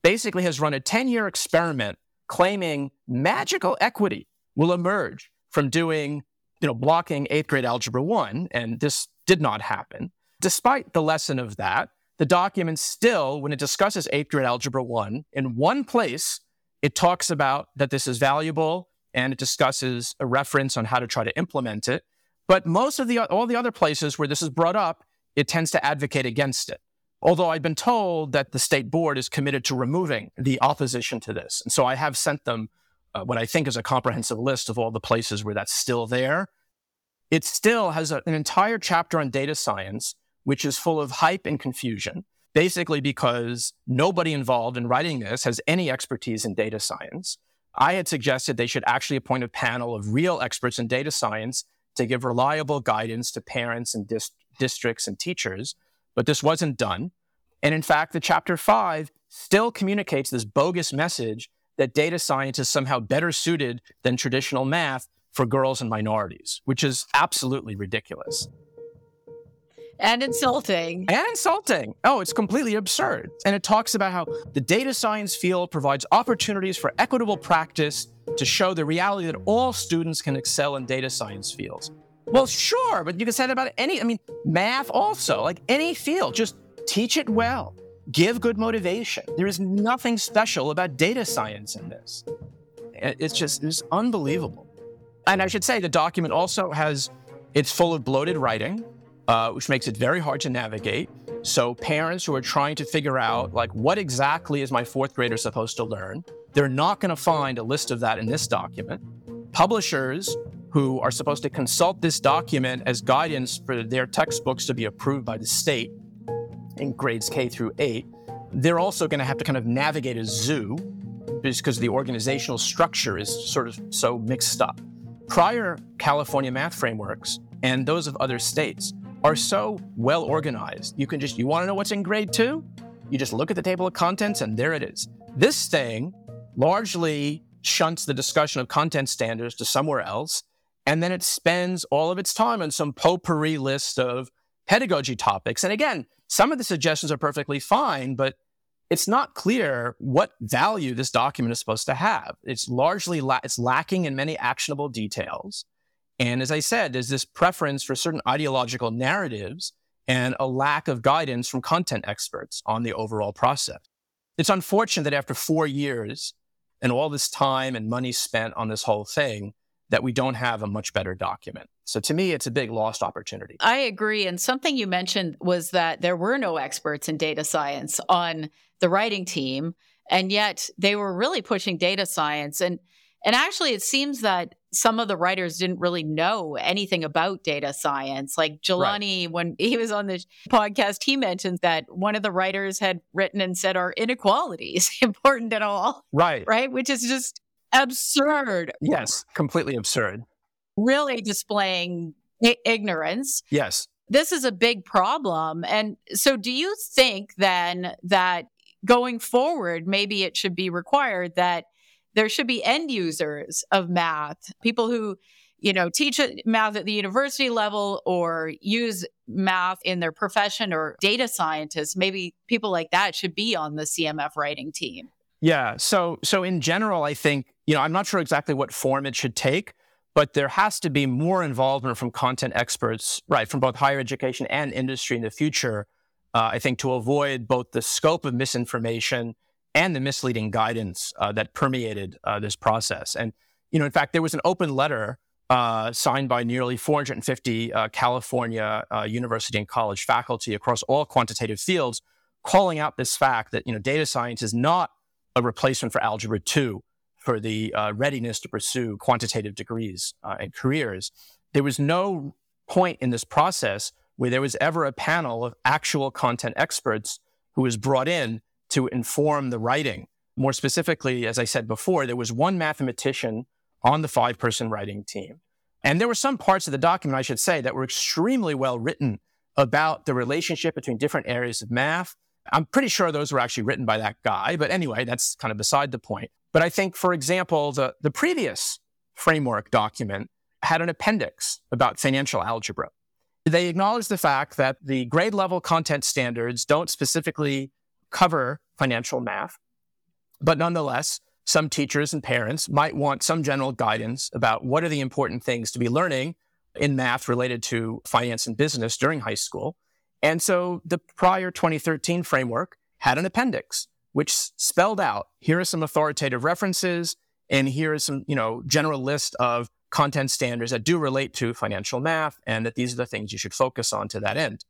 basically has run a 10 year experiment claiming magical equity will emerge from doing, you know, blocking eighth grade algebra one, and this did not happen. Despite the lesson of that, the document still, when it discusses eighth grade algebra one, in one place, it talks about that this is valuable and it discusses a reference on how to try to implement it. But most of the all the other places where this is brought up, it tends to advocate against it. Although I've been told that the state board is committed to removing the opposition to this. And so I have sent them uh, what I think is a comprehensive list of all the places where that's still there. It still has a, an entire chapter on data science, which is full of hype and confusion basically because nobody involved in writing this has any expertise in data science. I had suggested they should actually appoint a panel of real experts in data science to give reliable guidance to parents and dist- districts and teachers, but this wasn't done. And in fact, the chapter five still communicates this bogus message that data science is somehow better suited than traditional math for girls and minorities, which is absolutely ridiculous and insulting. And insulting. Oh, it's completely absurd. And it talks about how the data science field provides opportunities for equitable practice to show the reality that all students can excel in data science fields. Well, sure, but you can say that about any, I mean, math also, like any field, just teach it well, give good motivation. There is nothing special about data science in this. It's just, it's unbelievable. And I should say the document also has, it's full of bloated writing uh, which makes it very hard to navigate. So parents who are trying to figure out like what exactly is my fourth grader supposed to learn, they're not going to find a list of that in this document. Publishers who are supposed to consult this document as guidance for their textbooks to be approved by the state in grades K through 8, they're also going to have to kind of navigate a zoo because the organizational structure is sort of so mixed up. Prior California math frameworks and those of other states are so well organized. You can just, you want to know what's in grade two? You just look at the table of contents and there it is. This thing largely shunts the discussion of content standards to somewhere else. And then it spends all of its time on some potpourri list of pedagogy topics. And again, some of the suggestions are perfectly fine, but it's not clear what value this document is supposed to have. It's largely la- it's lacking in many actionable details. And as I said, there's this preference for certain ideological narratives and a lack of guidance from content experts on the overall process. It's unfortunate that after four years and all this time and money spent on this whole thing, that we don't have a much better document. So to me, it's a big lost opportunity. I agree. And something you mentioned was that there were no experts in data science on the writing team. And yet they were really pushing data science. And and actually, it seems that some of the writers didn't really know anything about data science. Like Jelani, right. when he was on the podcast, he mentioned that one of the writers had written and said, Are inequalities important at all? Right. Right. Which is just absurd. Yes, completely absurd. Really displaying I- ignorance. Yes. This is a big problem. And so, do you think then that going forward, maybe it should be required that there should be end users of math, people who, you know, teach math at the university level or use math in their profession or data scientists. Maybe people like that should be on the CMF writing team. Yeah. So, so in general, I think, you know, I'm not sure exactly what form it should take, but there has to be more involvement from content experts, right, from both higher education and industry in the future. Uh, I think to avoid both the scope of misinformation and the misleading guidance uh, that permeated uh, this process. And, you know, in fact, there was an open letter uh, signed by nearly 450 uh, California uh, university and college faculty across all quantitative fields, calling out this fact that, you know, data science is not a replacement for Algebra 2 for the uh, readiness to pursue quantitative degrees and careers. There was no point in this process where there was ever a panel of actual content experts who was brought in to inform the writing. More specifically, as I said before, there was one mathematician on the five person writing team. And there were some parts of the document, I should say, that were extremely well written about the relationship between different areas of math. I'm pretty sure those were actually written by that guy. But anyway, that's kind of beside the point. But I think, for example, the, the previous framework document had an appendix about financial algebra. They acknowledge the fact that the grade level content standards don't specifically cover financial math, but nonetheless, some teachers and parents might want some general guidance about what are the important things to be learning in math related to finance and business during high school. And so the prior 2013 framework had an appendix which spelled out here are some authoritative references and here is some, you know, general list of content standards that do relate to financial math and that these are the things you should focus on to that end.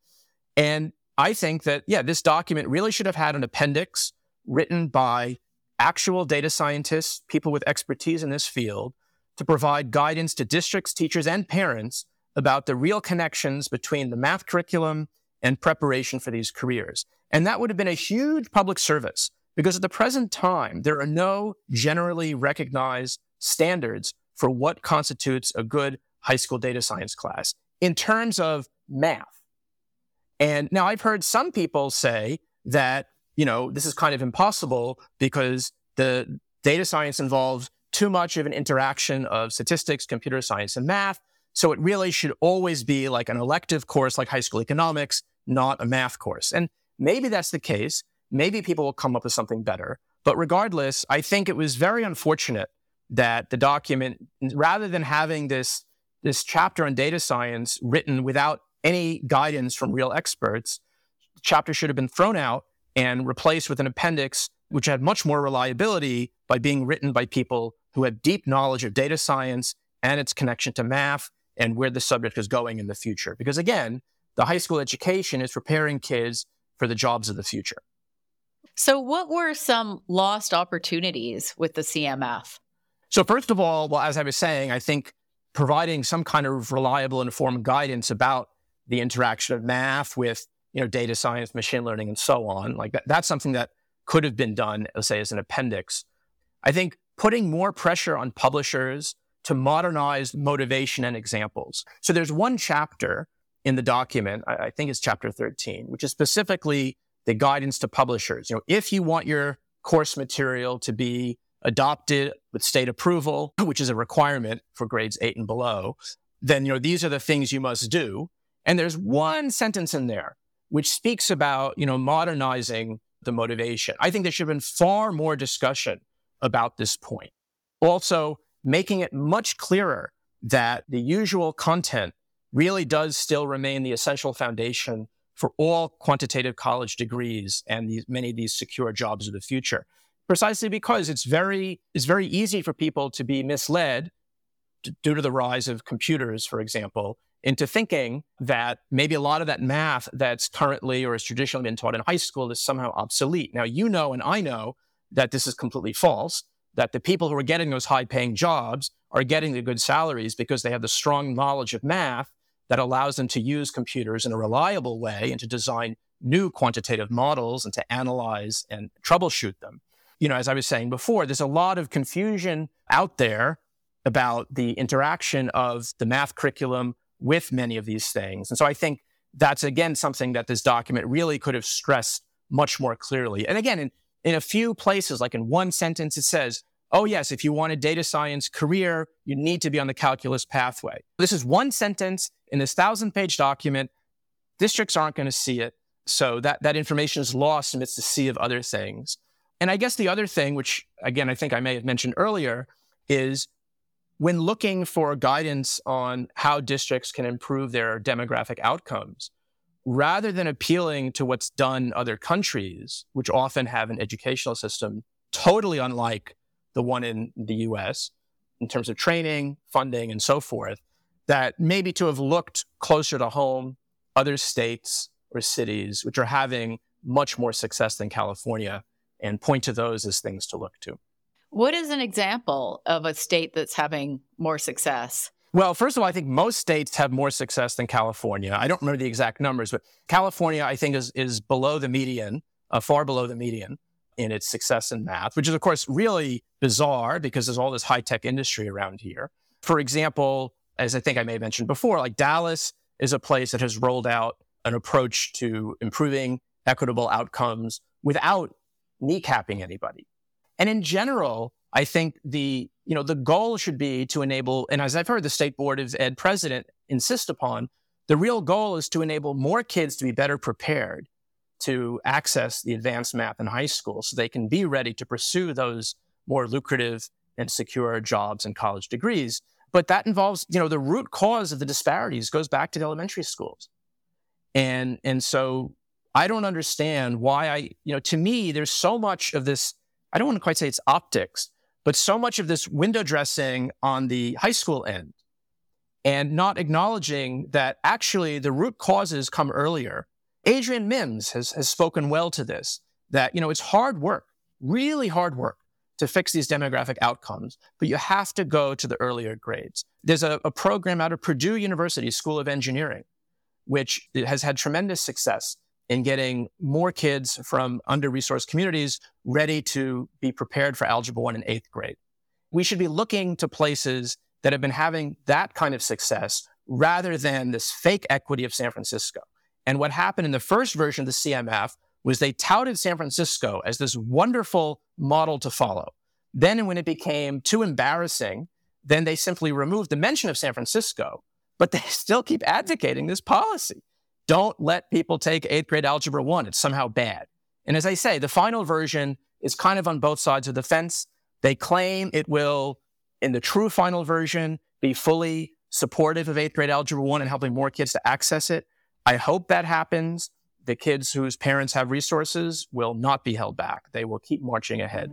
And I think that, yeah, this document really should have had an appendix written by actual data scientists, people with expertise in this field, to provide guidance to districts, teachers, and parents about the real connections between the math curriculum and preparation for these careers. And that would have been a huge public service because at the present time, there are no generally recognized standards for what constitutes a good high school data science class in terms of math. And now I've heard some people say that, you know, this is kind of impossible because the data science involves too much of an interaction of statistics, computer science, and math. So it really should always be like an elective course like high school economics, not a math course. And maybe that's the case. Maybe people will come up with something better. But regardless, I think it was very unfortunate that the document, rather than having this, this chapter on data science written without any guidance from real experts, the chapter should have been thrown out and replaced with an appendix which had much more reliability by being written by people who had deep knowledge of data science and its connection to math and where the subject is going in the future. Because again, the high school education is preparing kids for the jobs of the future. So, what were some lost opportunities with the CMF? So, first of all, well, as I was saying, I think providing some kind of reliable, and informed guidance about the interaction of math with you know data science, machine learning, and so on, like that, that's something that could have been done, let's say, as an appendix. I think putting more pressure on publishers to modernize motivation and examples. So there's one chapter in the document, I, I think it's chapter 13, which is specifically the guidance to publishers. You know, if you want your course material to be adopted with state approval, which is a requirement for grades eight and below, then you know these are the things you must do. And there's one sentence in there which speaks about you know modernizing the motivation. I think there should have been far more discussion about this point. Also, making it much clearer that the usual content really does still remain the essential foundation for all quantitative college degrees and these, many of these secure jobs of the future precisely because it's very it's very easy for people to be misled due to the rise of computers, for example, into thinking that maybe a lot of that math that's currently or has traditionally been taught in high school is somehow obsolete. Now, you know, and I know that this is completely false, that the people who are getting those high paying jobs are getting the good salaries because they have the strong knowledge of math that allows them to use computers in a reliable way and to design new quantitative models and to analyze and troubleshoot them you know, as I was saying before, there's a lot of confusion out there about the interaction of the math curriculum with many of these things. And so I think that's again something that this document really could have stressed much more clearly. And again, in, in a few places, like in one sentence, it says, oh, yes, if you want a data science career, you need to be on the calculus pathway. This is one sentence in this thousand page document. Districts aren't going to see it. So that, that information is lost amidst the sea of other things. And I guess the other thing, which again, I think I may have mentioned earlier, is when looking for guidance on how districts can improve their demographic outcomes, rather than appealing to what's done other countries, which often have an educational system totally unlike the one in the US in terms of training, funding, and so forth, that maybe to have looked closer to home, other states or cities which are having much more success than California, and point to those as things to look to. What is an example of a state that's having more success? Well, first of all, I think most states have more success than California. I don't remember the exact numbers, but California, I think, is, is below the median, uh, far below the median in its success in math, which is, of course, really bizarre because there's all this high tech industry around here. For example, as I think I may have mentioned before, like Dallas is a place that has rolled out an approach to improving equitable outcomes without kneecapping anybody. And in general, I think the you know the goal should be to enable, and as I've heard the state board of ed president insist upon, the real goal is to enable more kids to be better prepared to access the advanced math in high school, so they can be ready to pursue those more lucrative and secure jobs and college degrees. But that involves, you know, the root cause of the disparities goes back to the elementary schools. And and so I don't understand why I, you know, to me, there's so much of this, I don't want to quite say it's optics, but so much of this window dressing on the high school end and not acknowledging that actually the root causes come earlier. Adrian Mims has, has spoken well to this, that, you know, it's hard work, really hard work to fix these demographic outcomes, but you have to go to the earlier grades. There's a, a program out of Purdue University School of Engineering, which has had tremendous success in getting more kids from under resourced communities ready to be prepared for Algebra 1 in eighth grade. We should be looking to places that have been having that kind of success rather than this fake equity of San Francisco. And what happened in the first version of the CMF was they touted San Francisco as this wonderful model to follow. Then, when it became too embarrassing, then they simply removed the mention of San Francisco, but they still keep advocating this policy. Don't let people take eighth grade algebra one. It's somehow bad. And as I say, the final version is kind of on both sides of the fence. They claim it will, in the true final version, be fully supportive of eighth grade algebra one and helping more kids to access it. I hope that happens. The kids whose parents have resources will not be held back. They will keep marching ahead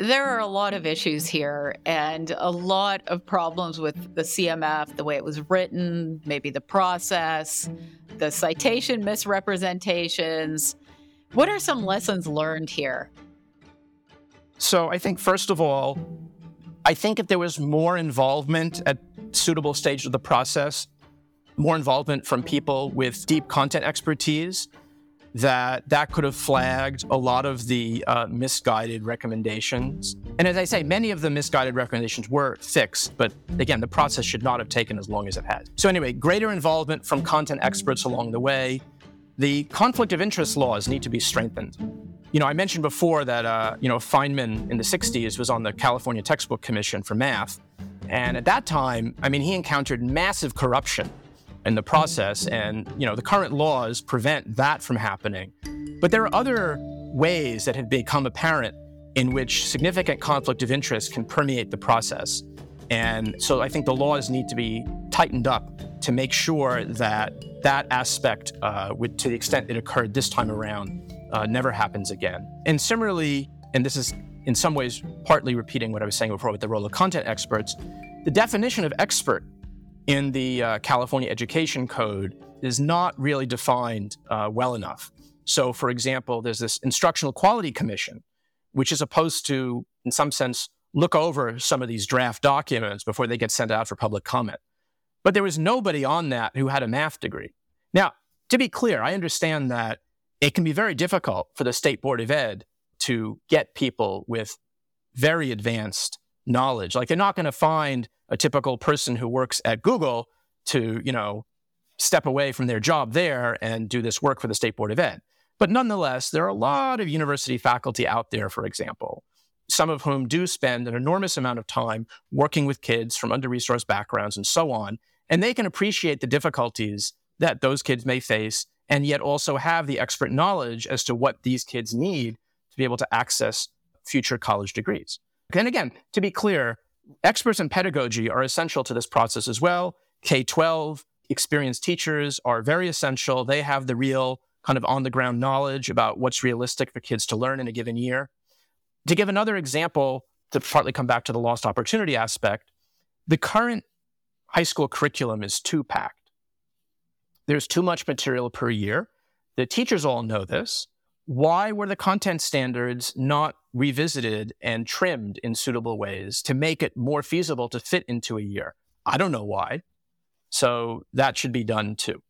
there are a lot of issues here and a lot of problems with the CMF, the way it was written, maybe the process, the citation misrepresentations. What are some lessons learned here? So, I think, first of all, I think if there was more involvement at suitable stage of the process, more involvement from people with deep content expertise, that that could have flagged a lot of the uh, misguided recommendations. And as I say, many of the misguided recommendations were fixed, but again, the process should not have taken as long as it has. So anyway, greater involvement from content experts along the way. The conflict of interest laws need to be strengthened. You know, I mentioned before that uh, you know Feynman in the '60s was on the California Textbook Commission for math, and at that time, I mean, he encountered massive corruption in the process. And, you know, the current laws prevent that from happening. But there are other ways that have become apparent in which significant conflict of interest can permeate the process. And so I think the laws need to be tightened up to make sure that that aspect, uh, to the extent it occurred this time around, uh, never happens again. And similarly, and this is in some ways partly repeating what I was saying before with the role of content experts, the definition of expert in the uh, California Education Code is not really defined uh, well enough. So, for example, there's this Instructional Quality Commission, which is supposed to, in some sense, look over some of these draft documents before they get sent out for public comment. But there was nobody on that who had a math degree. Now, to be clear, I understand that it can be very difficult for the State Board of Ed to get people with very advanced knowledge. Like they're not going to find a typical person who works at Google to, you know, step away from their job there and do this work for the State Board of Ed. But nonetheless, there are a lot of university faculty out there, for example, some of whom do spend an enormous amount of time working with kids from under resourced backgrounds and so on. And they can appreciate the difficulties that those kids may face and yet also have the expert knowledge as to what these kids need to be able to access future college degrees. And again, to be clear, experts in pedagogy are essential to this process as well. K 12, experienced teachers are very essential. They have the real kind of on the ground knowledge about what's realistic for kids to learn in a given year. To give another example, to partly come back to the lost opportunity aspect, the current high school curriculum is too packed. There's too much material per year. The teachers all know this. Why were the content standards not revisited and trimmed in suitable ways to make it more feasible to fit into a year? I don't know why. So that should be done too.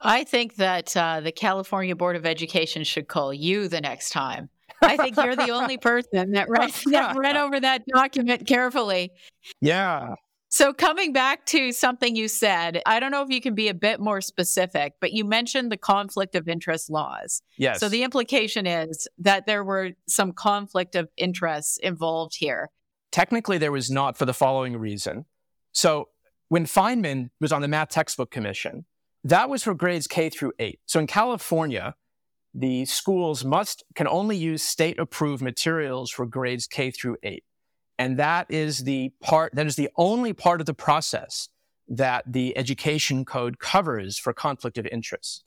I think that uh, the California Board of Education should call you the next time. I think you're the only person that read, that read over that document carefully. Yeah. So, coming back to something you said, I don't know if you can be a bit more specific, but you mentioned the conflict of interest laws. Yes. So, the implication is that there were some conflict of interests involved here. Technically, there was not for the following reason. So, when Feynman was on the Math Textbook Commission, that was for grades K through 8. So, in California, the schools must can only use state approved materials for grades K through 8. And that is the part, that is the only part of the process that the education code covers for conflict of interest.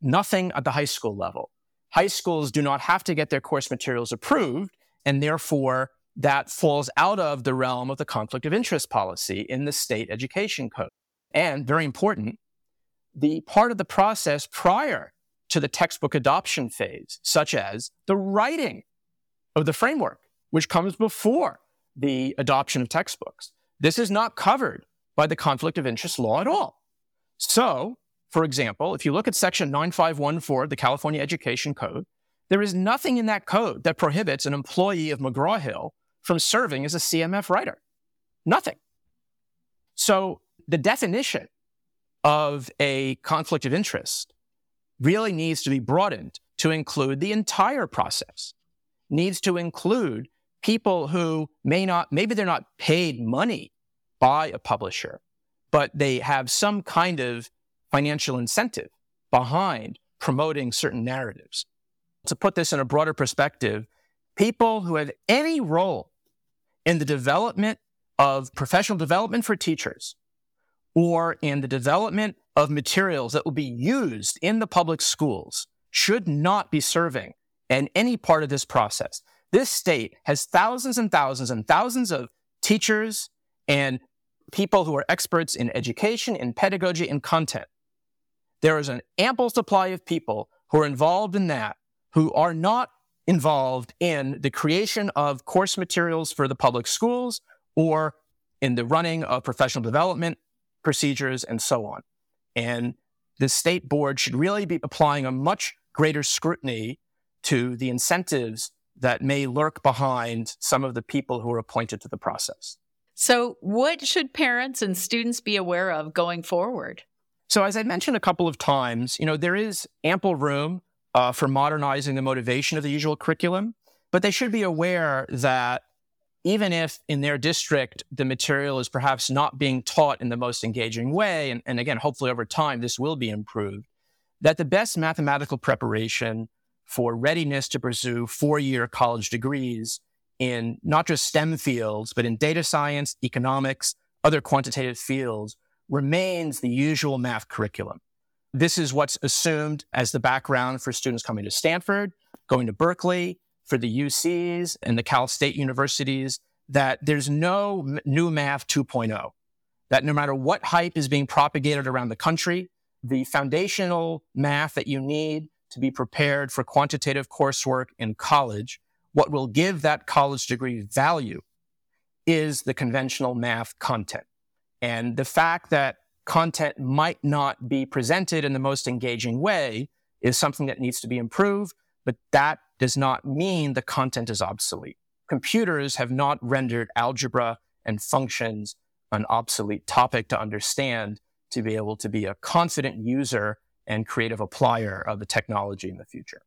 Nothing at the high school level. High schools do not have to get their course materials approved, and therefore that falls out of the realm of the conflict of interest policy in the state education code. And very important, the part of the process prior to the textbook adoption phase, such as the writing of the framework, which comes before the adoption of textbooks. This is not covered by the conflict of interest law at all. So, for example, if you look at section 9514 of the California Education Code, there is nothing in that code that prohibits an employee of McGraw Hill from serving as a CMF writer. Nothing. So, the definition of a conflict of interest really needs to be broadened to include the entire process, needs to include people who may not, maybe they're not paid money by a publisher, but they have some kind of financial incentive behind promoting certain narratives. To put this in a broader perspective, people who have any role in the development of professional development for teachers or in the development of materials that will be used in the public schools should not be serving in any part of this process. This state has thousands and thousands and thousands of teachers and people who are experts in education, in pedagogy, in content. There is an ample supply of people who are involved in that who are not involved in the creation of course materials for the public schools or in the running of professional development procedures and so on. And the state board should really be applying a much greater scrutiny to the incentives that may lurk behind some of the people who are appointed to the process. So, what should parents and students be aware of going forward? So, as I mentioned a couple of times, you know, there is ample room uh, for modernizing the motivation of the usual curriculum, but they should be aware that even if in their district the material is perhaps not being taught in the most engaging way, and, and again, hopefully over time this will be improved, that the best mathematical preparation for readiness to pursue four year college degrees in not just STEM fields, but in data science, economics, other quantitative fields remains the usual math curriculum. This is what's assumed as the background for students coming to Stanford, going to Berkeley, for the UCs and the Cal State universities, that there's no new math 2.0. That no matter what hype is being propagated around the country, the foundational math that you need to be prepared for quantitative coursework in college, what will give that college degree value is the conventional math content. And the fact that content might not be presented in the most engaging way is something that needs to be improved, but that does not mean the content is obsolete. Computers have not rendered algebra and functions an obsolete topic to understand to be able to be a confident user and creative applier of the technology in the future.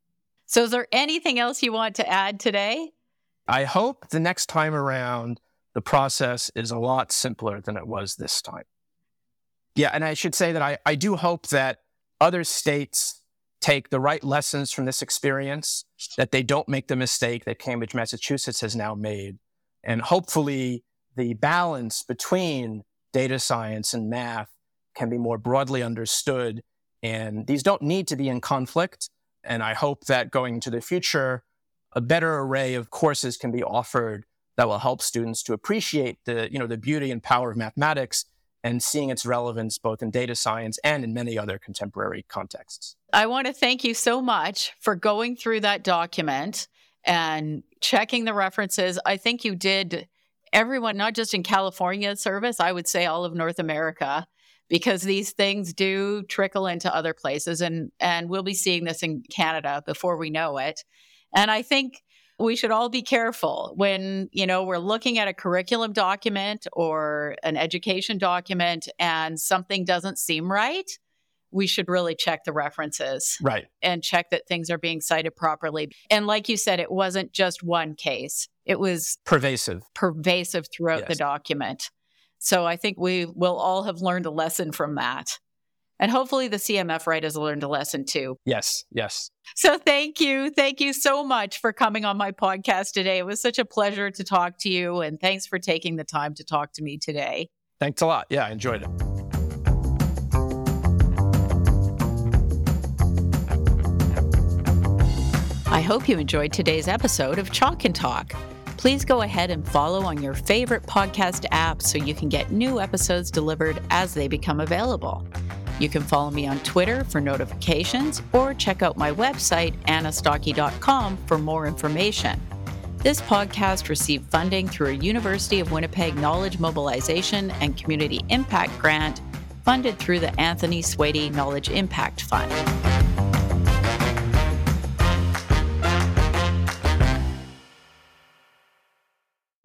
So, is there anything else you want to add today? I hope the next time around, the process is a lot simpler than it was this time. Yeah, and I should say that I, I do hope that other states take the right lessons from this experience, that they don't make the mistake that Cambridge, Massachusetts has now made. And hopefully, the balance between data science and math can be more broadly understood. And these don't need to be in conflict. And I hope that going into the future, a better array of courses can be offered that will help students to appreciate the, you know, the beauty and power of mathematics and seeing its relevance both in data science and in many other contemporary contexts. I want to thank you so much for going through that document and checking the references. I think you did everyone, not just in California service, I would say all of North America, because these things do trickle into other places. And, and we'll be seeing this in Canada before we know it. And I think we should all be careful when you know we're looking at a curriculum document or an education document and something doesn't seem right we should really check the references right and check that things are being cited properly and like you said it wasn't just one case it was pervasive pervasive throughout yes. the document so i think we will all have learned a lesson from that and hopefully the CMF right has learned a lesson too. Yes, yes. So thank you. Thank you so much for coming on my podcast today. It was such a pleasure to talk to you. And thanks for taking the time to talk to me today. Thanks a lot. Yeah, I enjoyed it. I hope you enjoyed today's episode of Chalk and Talk. Please go ahead and follow on your favorite podcast app so you can get new episodes delivered as they become available. You can follow me on Twitter for notifications or check out my website, annastokke.com, for more information. This podcast received funding through a University of Winnipeg Knowledge Mobilization and Community Impact Grant funded through the Anthony Swaity Knowledge Impact Fund.